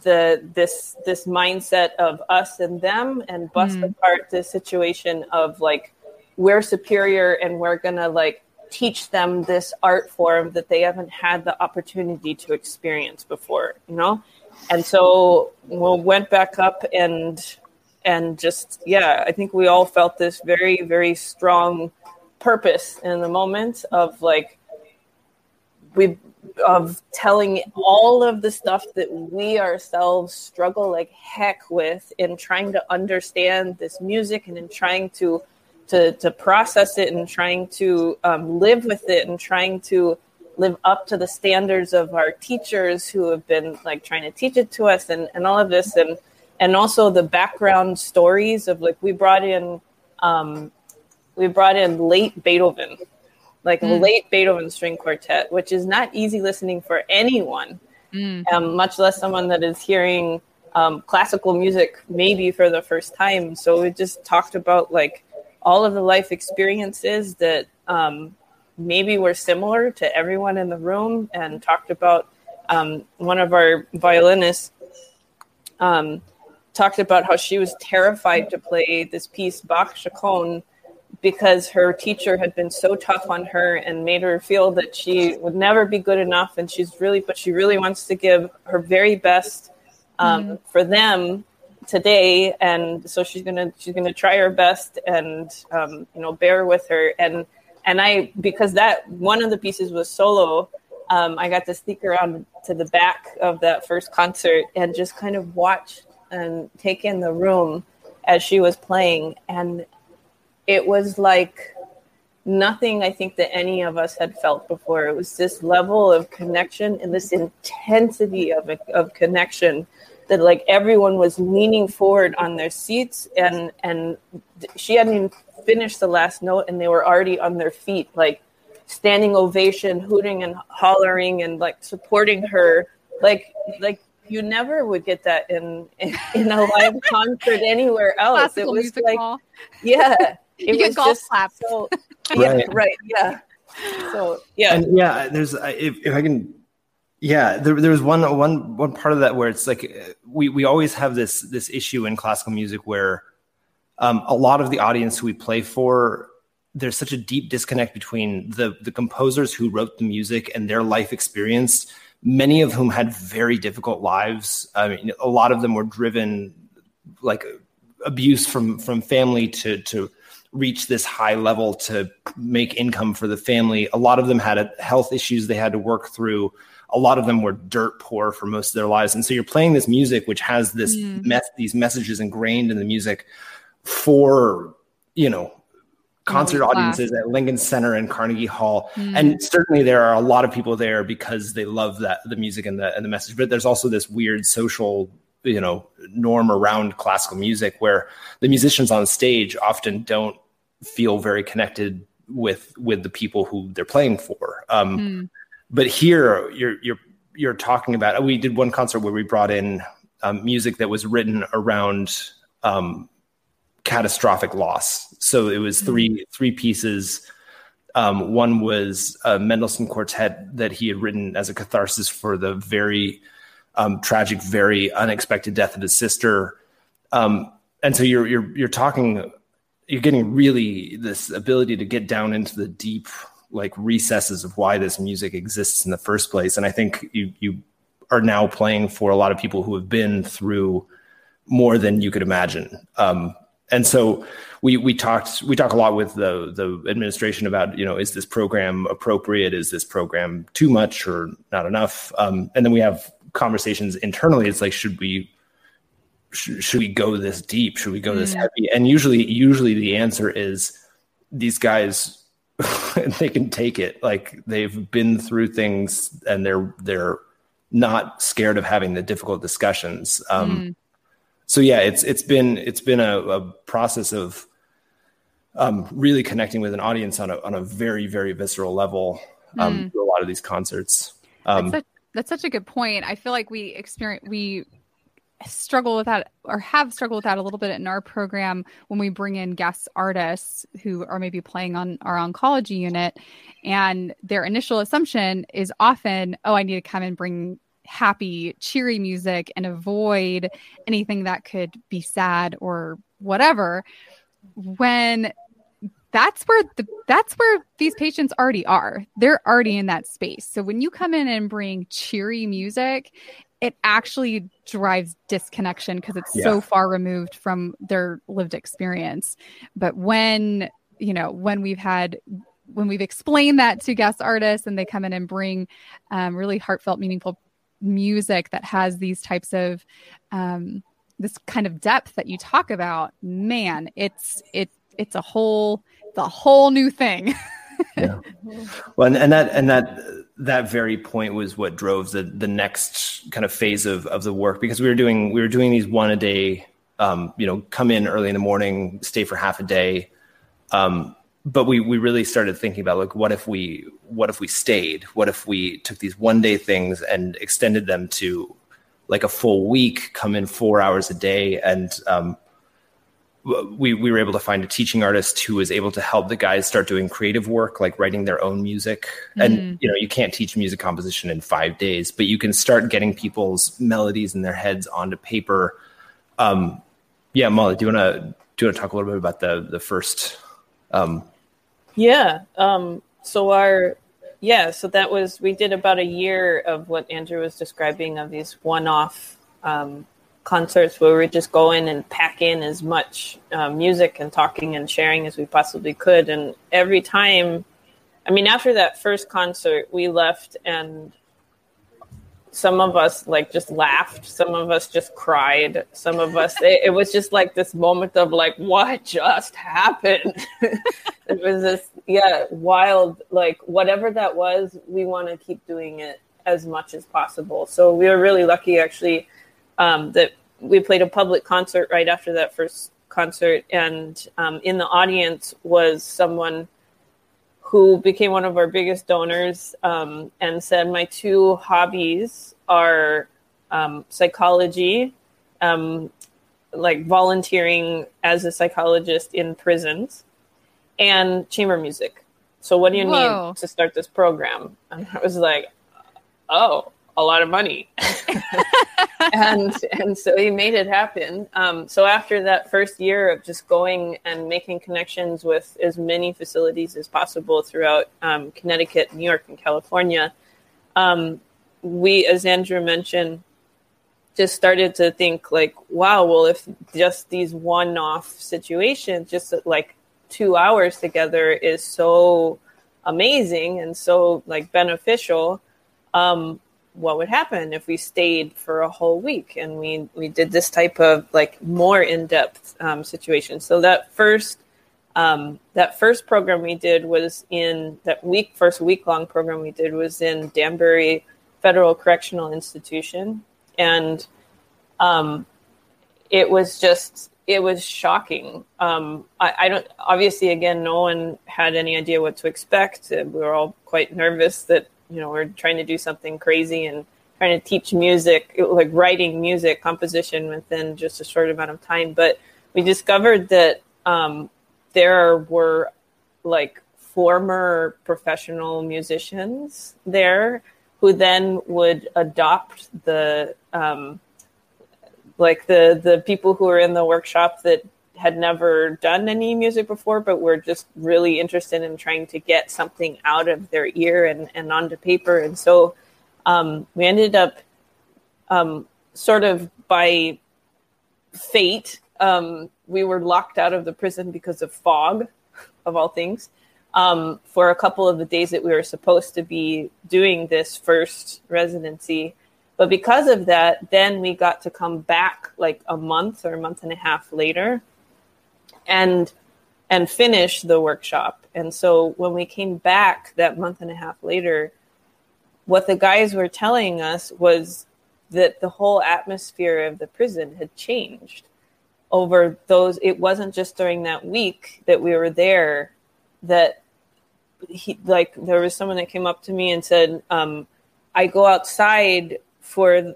the this this mindset of us and them and bust mm. apart the situation of like we're superior and we're gonna like teach them this art form that they haven't had the opportunity to experience before you know and so we went back up and and just yeah i think we all felt this very very strong purpose in the moment of like we of telling all of the stuff that we ourselves struggle like heck with in trying to understand this music and in trying to to to process it and trying to um, live with it and trying to live up to the standards of our teachers who have been like trying to teach it to us and, and all of this. And and also the background stories of like we brought in um, we brought in late Beethoven, like mm. late Beethoven string quartet, which is not easy listening for anyone, mm. um, much less someone that is hearing um, classical music maybe for the first time. So we just talked about like all of the life experiences that um, maybe were similar to everyone in the room and talked about um, one of our violinists um, talked about how she was terrified to play this piece Bach Chaconne because her teacher had been so tough on her and made her feel that she would never be good enough and she's really but she really wants to give her very best um, mm-hmm. for them today and so she's gonna she's gonna try her best and um, you know bear with her and and I because that one of the pieces was solo. Um, I got to sneak around to the back of that first concert and just kind of watch and take in the room as she was playing, and it was like nothing I think that any of us had felt before. It was this level of connection and this intensity of of connection that like everyone was leaning forward on their seats and and she hadn't even finished the last note and they were already on their feet, like standing ovation, hooting and hollering and like supporting her. Like like you never would get that in in, in a live concert anywhere else. Classical it was like hall. yeah, it you was golf just claps. so yeah, Right. right, yeah. So yeah, and yeah there's if, if i can yeah there, there was one one one part of that where it's like uh, we we always have this this issue in classical music where um, a lot of the audience we play for there's such a deep disconnect between the the composers who wrote the music and their life experience many of whom had very difficult lives i mean a lot of them were driven like abuse from from family to to reach this high level to make income for the family a lot of them had health issues they had to work through a lot of them were dirt poor for most of their lives and so you're playing this music which has this Mm. mess these messages ingrained in the music for you know concert class. audiences at Lincoln Center and Carnegie Hall. Mm. And certainly there are a lot of people there because they love that the music and the and the message. But there's also this weird social, you know, norm around classical music where the musicians on stage often don't feel very connected with with the people who they're playing for. Um, Mm. But here you're you're you're talking about we did one concert where we brought in um, music that was written around um, catastrophic loss. So it was three three pieces. Um, one was a Mendelssohn quartet that he had written as a catharsis for the very um, tragic, very unexpected death of his sister. Um, and so you're you're you're talking you're getting really this ability to get down into the deep like recesses of why this music exists in the first place. And I think you you are now playing for a lot of people who have been through more than you could imagine. Um, and so we we talked we talk a lot with the the administration about you know is this program appropriate is this program too much or not enough um, and then we have conversations internally it's like should we should, should we go this deep should we go mm. this heavy and usually usually the answer is these guys they can take it like they've been through things and they're they're not scared of having the difficult discussions um, mm so yeah, it's it's been it's been a, a process of um, really connecting with an audience on a on a very very visceral level um, mm. through a lot of these concerts. Um, that's, such, that's such a good point. I feel like we experience we struggle with that or have struggled with that a little bit in our program when we bring in guest artists who are maybe playing on our oncology unit and their initial assumption is often oh i need to come and bring happy, cheery music and avoid anything that could be sad or whatever when that's where the that's where these patients already are. They're already in that space. So when you come in and bring cheery music, it actually drives disconnection because it's yeah. so far removed from their lived experience. But when, you know, when we've had when we've explained that to guest artists and they come in and bring um, really heartfelt, meaningful music that has these types of um, this kind of depth that you talk about, man, it's it it's a whole the whole new thing. yeah. Well, and, and that and that that very point was what drove the the next kind of phase of of the work because we were doing we were doing these one a day. Um, you know, come in early in the morning, stay for half a day. Um, but we we really started thinking about like what if we what if we stayed what if we took these one day things and extended them to like a full week come in four hours a day and um, we we were able to find a teaching artist who was able to help the guys start doing creative work like writing their own music mm-hmm. and you know you can't teach music composition in five days but you can start getting people's melodies in their heads onto paper um, yeah molly do you want to do you want to talk a little bit about the the first um, yeah. Um, so our yeah, so that was we did about a year of what Andrew was describing of these one-off um, concerts where we just go in and pack in as much uh, music and talking and sharing as we possibly could. And every time, I mean, after that first concert, we left and some of us like just laughed. Some of us just cried. Some of us it, it, was just like this moment of like what just happened? It was this yeah wild. Like whatever that was we want to keep doing it as much as possible. So we were really lucky actually um, that we played a public concert right after that first concert and um, in the audience was someone who became one of our biggest donors um, and said, My two hobbies are um, psychology, um, like volunteering as a psychologist in prisons, and chamber music. So, what do you Whoa. need to start this program? And I was like, Oh, a lot of money. and and so he made it happen. Um, so after that first year of just going and making connections with as many facilities as possible throughout um, Connecticut, New York, and California, um, we, as Andrew mentioned, just started to think like, wow, well, if just these one-off situations, just like two hours together, is so amazing and so like beneficial. What would happen if we stayed for a whole week and we we did this type of like more in-depth um, situation. So that first um, that first program we did was in that week first week long program we did was in danbury federal correctional institution. And um, it was just it was shocking. Um, I, I, don't obviously again no one had any idea what to expect. We were all quite nervous that you know we're trying to do something crazy and trying to teach music like writing music composition within just a short amount of time. But we discovered that um, there were like former professional musicians there who then would adopt the um, like the the people who are in the workshop that had never done any music before, but were just really interested in trying to get something out of their ear and, and onto paper. And so um, we ended up um, sort of by fate, um, we were locked out of the prison because of fog, of all things, um, for a couple of the days that we were supposed to be doing this first residency. But because of that, then we got to come back like a month or a month and a half later and and finish the workshop. And so when we came back that month and a half later, what the guys were telling us was that the whole atmosphere of the prison had changed over those it wasn't just during that week that we were there that he like there was someone that came up to me and said um, i go outside for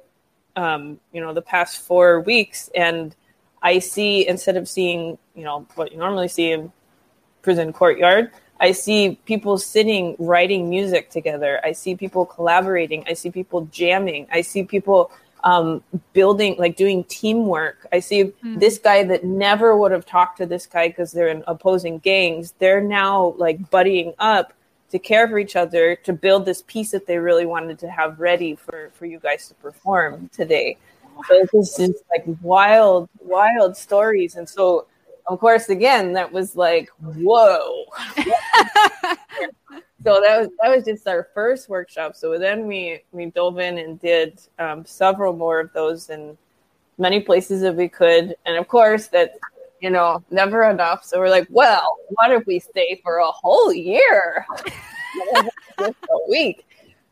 um, you know the past four weeks and i see instead of seeing you know what you normally see in prison courtyard I see people sitting, writing music together. I see people collaborating. I see people jamming. I see people um, building, like doing teamwork. I see mm-hmm. this guy that never would have talked to this guy because they're in opposing gangs. They're now like buddying up to care for each other to build this piece that they really wanted to have ready for for you guys to perform today. So it's just like wild, wild stories, and so of course, again, that was like, whoa. so that was that was just our first workshop. So then we we dove in and did um, several more of those in many places that we could, and of course that you know never enough. So we're like, well, what if we stay for a whole year, just a week?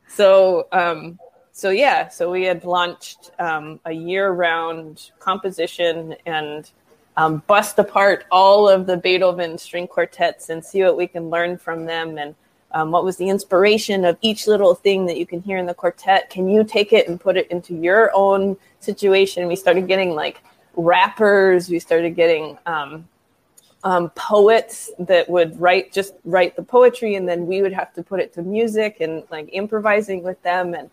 So um, so yeah, so we had launched um, a year-round composition and um, bust apart all of the Beethoven string quartets and see what we can learn from them and um, what was the inspiration of each little thing that you can hear in the quartet. Can you take it and put it into your own situation? We started getting like rappers, we started getting um, um, poets that would write just write the poetry and then we would have to put it to music and like improvising with them and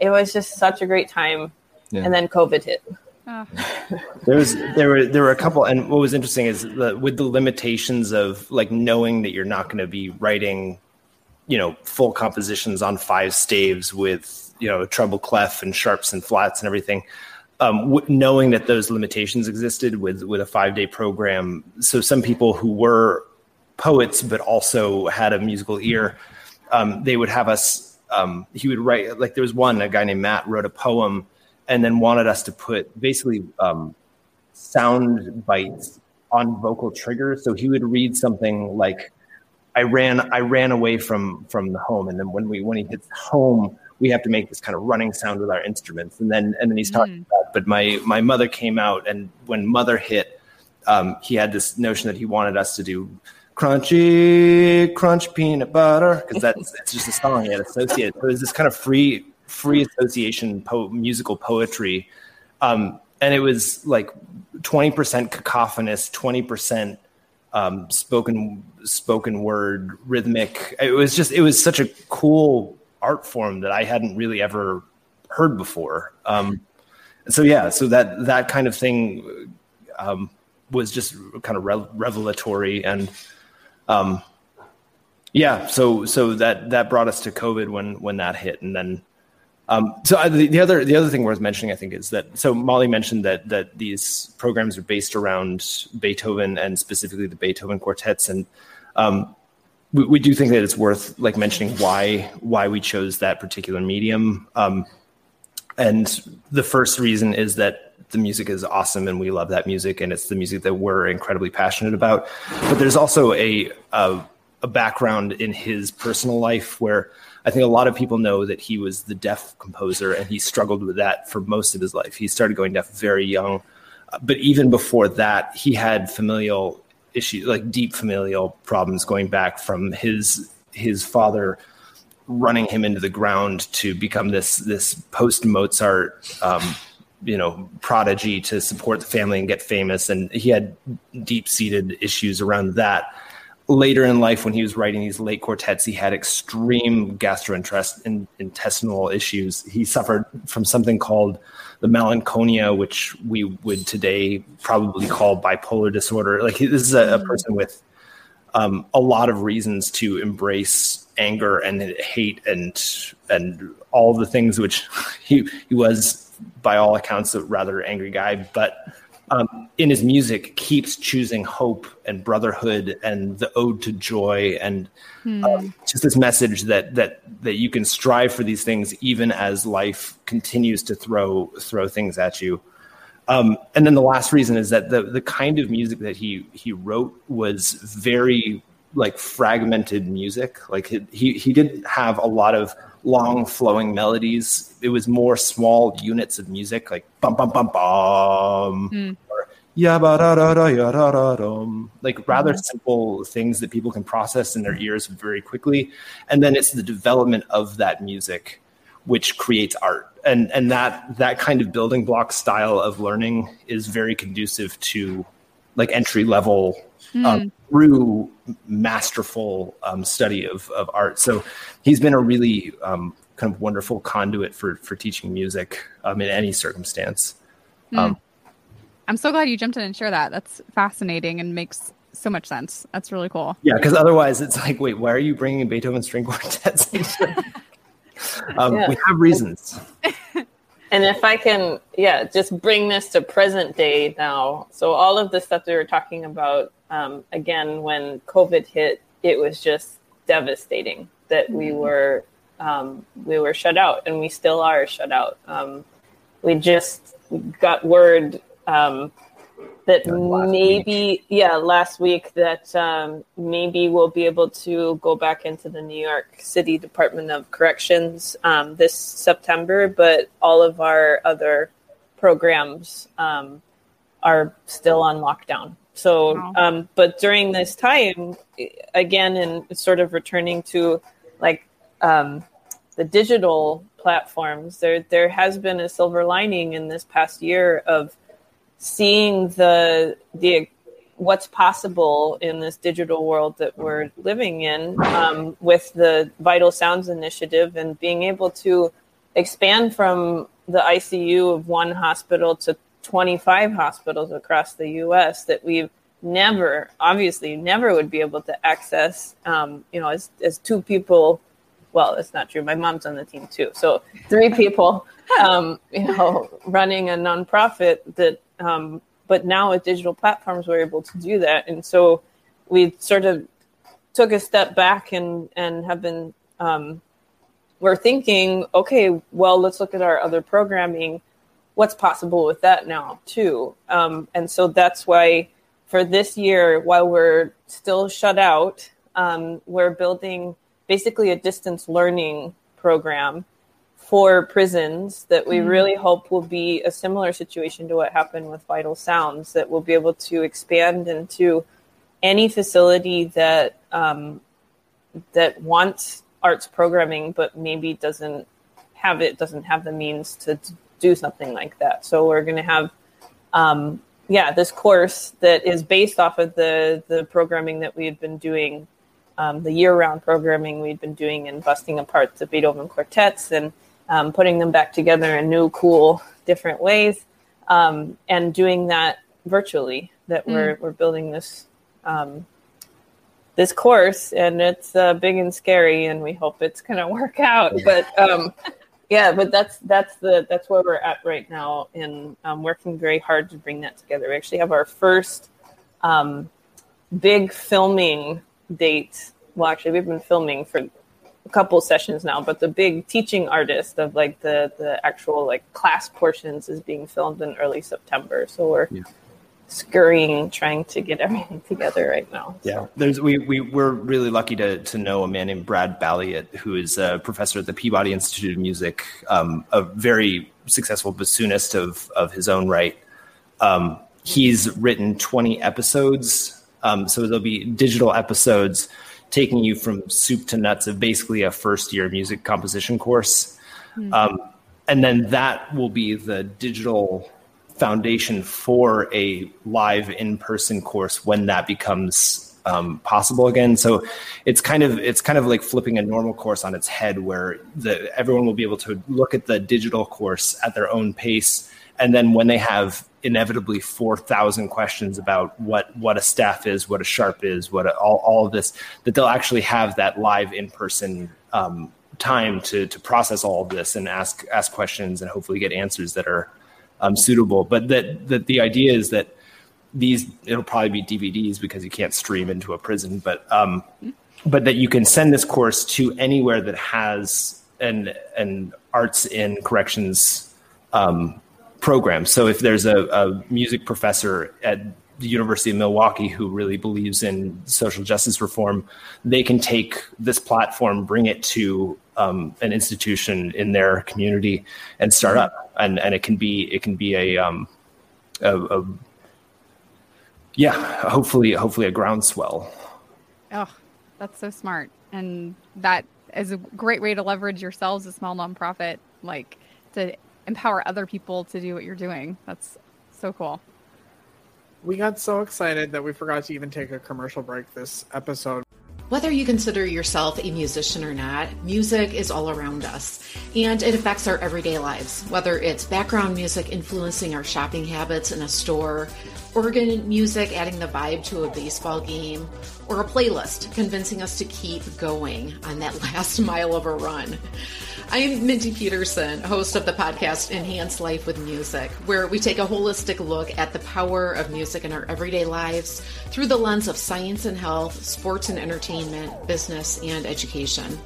it was just such a great time yeah. and then covid hit There was there were there were a couple, and what was interesting is the, with the limitations of like knowing that you're not going to be writing, you know, full compositions on five staves with you know treble clef and sharps and flats and everything. Um, w- knowing that those limitations existed with with a five day program, so some people who were poets but also had a musical ear, um, they would have us. Um, he would write like there was one a guy named Matt wrote a poem and then wanted us to put basically um, sound bites on vocal triggers. So he would read something like, "I ran, I ran away from from the home," and then when we when he hits home, we have to make this kind of running sound with our instruments. And then and then he's talking mm. about, but my my mother came out, and when mother hit, um, he had this notion that he wanted us to do crunchy crunch peanut butter because that's it's just a song he had associated. So it was this kind of free free association po- musical poetry. Um, and it was like 20% cacophonous, 20% um, spoken spoken word, rhythmic. It was just it was such a cool art form that I hadn't really ever heard before. Um, so yeah, so that that kind of thing um, was just kind of re- revelatory and um, yeah. So so that that brought us to COVID when when that hit, and then um, so uh, the, the, other the other thing worth mentioning, I think, is that so Molly mentioned that that these programs are based around Beethoven and specifically the Beethoven quartets, and um, we, we, do think that it's worth like mentioning why why we chose that particular medium. Um, and the first reason is that the music is awesome and we love that music and it's the music that we're incredibly passionate about. But there's also a, a, a background in his personal life where I think a lot of people know that he was the deaf composer and he struggled with that for most of his life. He started going deaf very young. Uh, but even before that, he had familial issues, like deep familial problems going back from his his father running him into the ground to become this this post Mozart um, you know prodigy to support the family and get famous and he had deep seated issues around that later in life when he was writing these late quartets he had extreme gastrointestinal issues he suffered from something called the melancholia, which we would today probably call bipolar disorder. Like this is a, a person with um, a lot of reasons to embrace anger and hate and and all the things which he he was by all accounts a rather angry guy, but um, in his music keeps choosing hope and brotherhood and the ode to joy and hmm. um, just this message that that that you can strive for these things even as life continues to throw throw things at you. Um, and then the last reason is that the the kind of music that he he wrote was very like fragmented music. Like he he didn't have a lot of long flowing melodies. It was more small units of music, like bum bum bum bum, mm. or ya ba da da da ya da da dum. Like rather mm. simple things that people can process in their ears very quickly, and then it's the development of that music which creates art. And and that that kind of building block style of learning is very conducive to like entry level mm. um, through masterful um, study of, of art. So he's been a really um, kind of wonderful conduit for for teaching music um, in any circumstance. Mm. I'm so glad you jumped in and shared that. That's fascinating and makes so much sense. That's really cool. Yeah, because otherwise it's like, wait, why are you bringing Beethoven string quartets? um, yeah. We have reasons. And if I can, yeah, just bring this to present day now. So all of the stuff that we were talking about, um, again, when COVID hit, it was just devastating that we mm-hmm. were um, we were shut out, and we still are shut out. Um, we just got word um, that maybe week. yeah last week that um, maybe we'll be able to go back into the new york city department of corrections um, this september but all of our other programs um, are still on lockdown so wow. Um, but during this time again and sort of returning to like um, the digital platforms there there has been a silver lining in this past year of seeing the the what's possible in this digital world that we're living in um, with the Vital Sounds initiative and being able to expand from the ICU of one hospital to 25 hospitals across the US that we've never, obviously, never would be able to access, um, you know, as, as two people. Well, that's not true. My mom's on the team too. So three people, um, you know, running a nonprofit that um, but now with digital platforms, we're able to do that. And so we sort of took a step back and, and have been, um, we're thinking, okay, well, let's look at our other programming. What's possible with that now, too? Um, and so that's why for this year, while we're still shut out, um, we're building basically a distance learning program for prisons that we mm. really hope will be a similar situation to what happened with Vital Sounds, that we'll be able to expand into any facility that um, that wants arts programming, but maybe doesn't have it, doesn't have the means to do something like that. So we're going to have, um, yeah, this course that is based off of the the programming that we had been doing, um, the year round programming we'd been doing and busting apart the Beethoven quartets and um, putting them back together in new, cool, different ways, um, and doing that virtually. That mm. we're we're building this um, this course, and it's uh, big and scary, and we hope it's going to work out. But um, yeah, but that's that's the that's where we're at right now, and um, working very hard to bring that together. We actually have our first um, big filming date. Well, actually, we've been filming for a couple sessions now, but the big teaching artist of like the the actual like class portions is being filmed in early September. So we're yeah. Scurrying, trying to get everything together right now. So. Yeah, there's we we we're really lucky to to know a man named Brad Balliett, who is a professor at the Peabody Institute of Music, um, a very successful bassoonist of of his own right. Um, he's written 20 episodes, um, so there'll be digital episodes taking you from soup to nuts of basically a first year music composition course. Mm-hmm. Um, and then that will be the digital foundation for a live in person course when that becomes um, possible again. So it's kind of it's kind of like flipping a normal course on its head, where the everyone will be able to look at the digital course at their own pace and then when they have inevitably 4,000 questions about what what a staff is, what a sharp is, what a, all, all of this, that they'll actually have that live in person um, time to to process all of this and ask ask questions and hopefully get answers that are um, suitable. But that that the idea is that these it'll probably be DVDs because you can't stream into a prison, but um, but that you can send this course to anywhere that has an an arts in corrections um, program. So if there's a, a music professor at the University of Milwaukee who really believes in social justice reform, they can take this platform, bring it to um, an institution in their community, and start up. And and it can be it can be a, um, a, a yeah, hopefully hopefully a groundswell. Oh, that's so smart, and that is a great way to leverage yourselves, a small nonprofit, like to empower other people to do what you're doing. That's so cool. We got so excited that we forgot to even take a commercial break this episode. Whether you consider yourself a musician or not, music is all around us and it affects our everyday lives. Whether it's background music influencing our shopping habits in a store, organ music adding the vibe to a baseball game, or a playlist convincing us to keep going on that last mile of a run. I'm Mindy Peterson, host of the podcast Enhance Life with Music, where we take a holistic look at the power of music in our everyday lives through the lens of science and health, sports and entertainment, business, and education.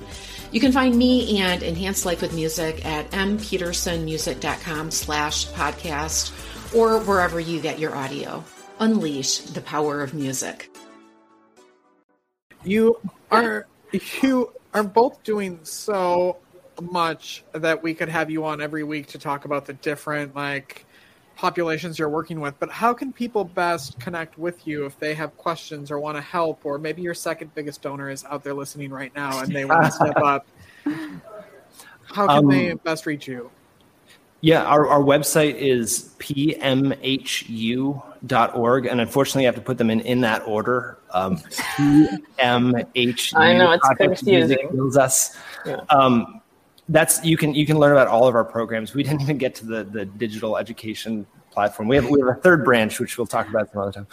You can find me and Enhance Life with Music at mpetersonmusic.com slash podcast or wherever you get your audio. Unleash the power of music. You are you are both doing so much that we could have you on every week to talk about the different like populations you're working with but how can people best connect with you if they have questions or want to help or maybe your second biggest donor is out there listening right now and they want to step up? How can um, they best reach you yeah our, our website is pmhu.org and unfortunately i have to put them in in that order um, pmhu i know it's confusing us yeah. um, that's you can you can learn about all of our programs. We didn't even get to the the digital education platform. We have we have a third branch which we'll talk about some other time.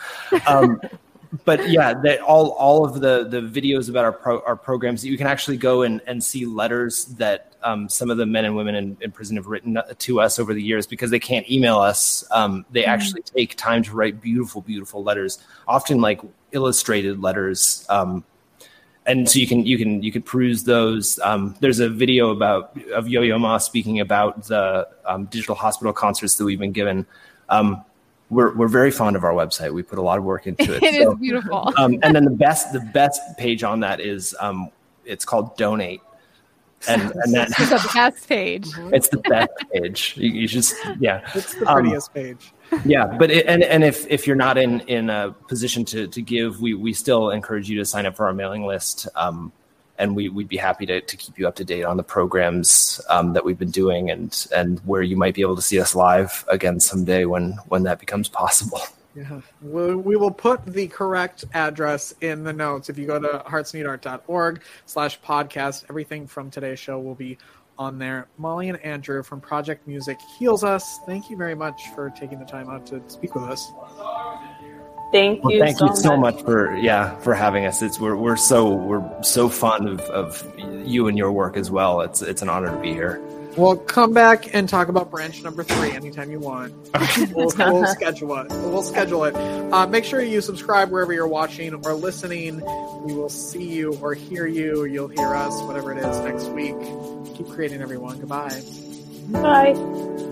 Um, but yeah, that all all of the the videos about our pro, our programs you can actually go and, and see letters that um, some of the men and women in, in, prison have written to us over the years because they can't email us. Um, they mm-hmm. actually take time to write beautiful, beautiful letters, often like illustrated letters um, and so you can you can you can peruse those. Um, there's a video about of Yo Yo Ma speaking about the um, digital hospital concerts that we've been given. Um, we're we're very fond of our website. We put a lot of work into it. it so, is beautiful. Um, and then the best the best page on that is um, it's called Donate. And, and that, it's the best page. It's the best page. You, you just yeah. It's the prettiest um, page yeah but it, and and if if you're not in in a position to to give we we still encourage you to sign up for our mailing list um, and we we'd be happy to to keep you up to date on the programs um, that we've been doing and and where you might be able to see us live again someday when when that becomes possible yeah, we, we will put the correct address in the notes. If you go to heartsneedart.org slash podcast, everything from today's show will be on there. Molly and Andrew from Project Music Heals Us. Thank you very much for taking the time out to speak with us. Thank you. Well, thank so you so much. much for yeah for having us. It's we're we're so we're so fond of, of you and your work as well. It's it's an honor to be here. Well, come back and talk about branch number three anytime you want. we'll, we'll schedule it. We'll schedule it. Uh, make sure you subscribe wherever you're watching or listening. We will see you or hear you. You'll hear us, whatever it is, next week. Keep creating, everyone. Goodbye. Bye.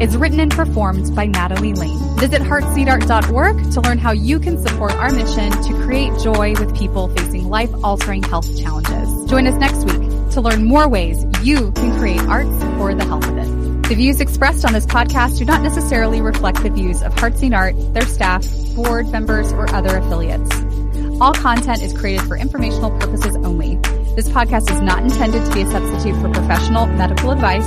is written and performed by Natalie Lane. Visit heartsneedart.org to learn how you can support our mission to create joy with people facing life-altering health challenges. Join us next week to learn more ways you can create arts for the health of it. The views expressed on this podcast do not necessarily reflect the views of Hearts Need Art, their staff, board members, or other affiliates. All content is created for informational purposes only. This podcast is not intended to be a substitute for professional medical advice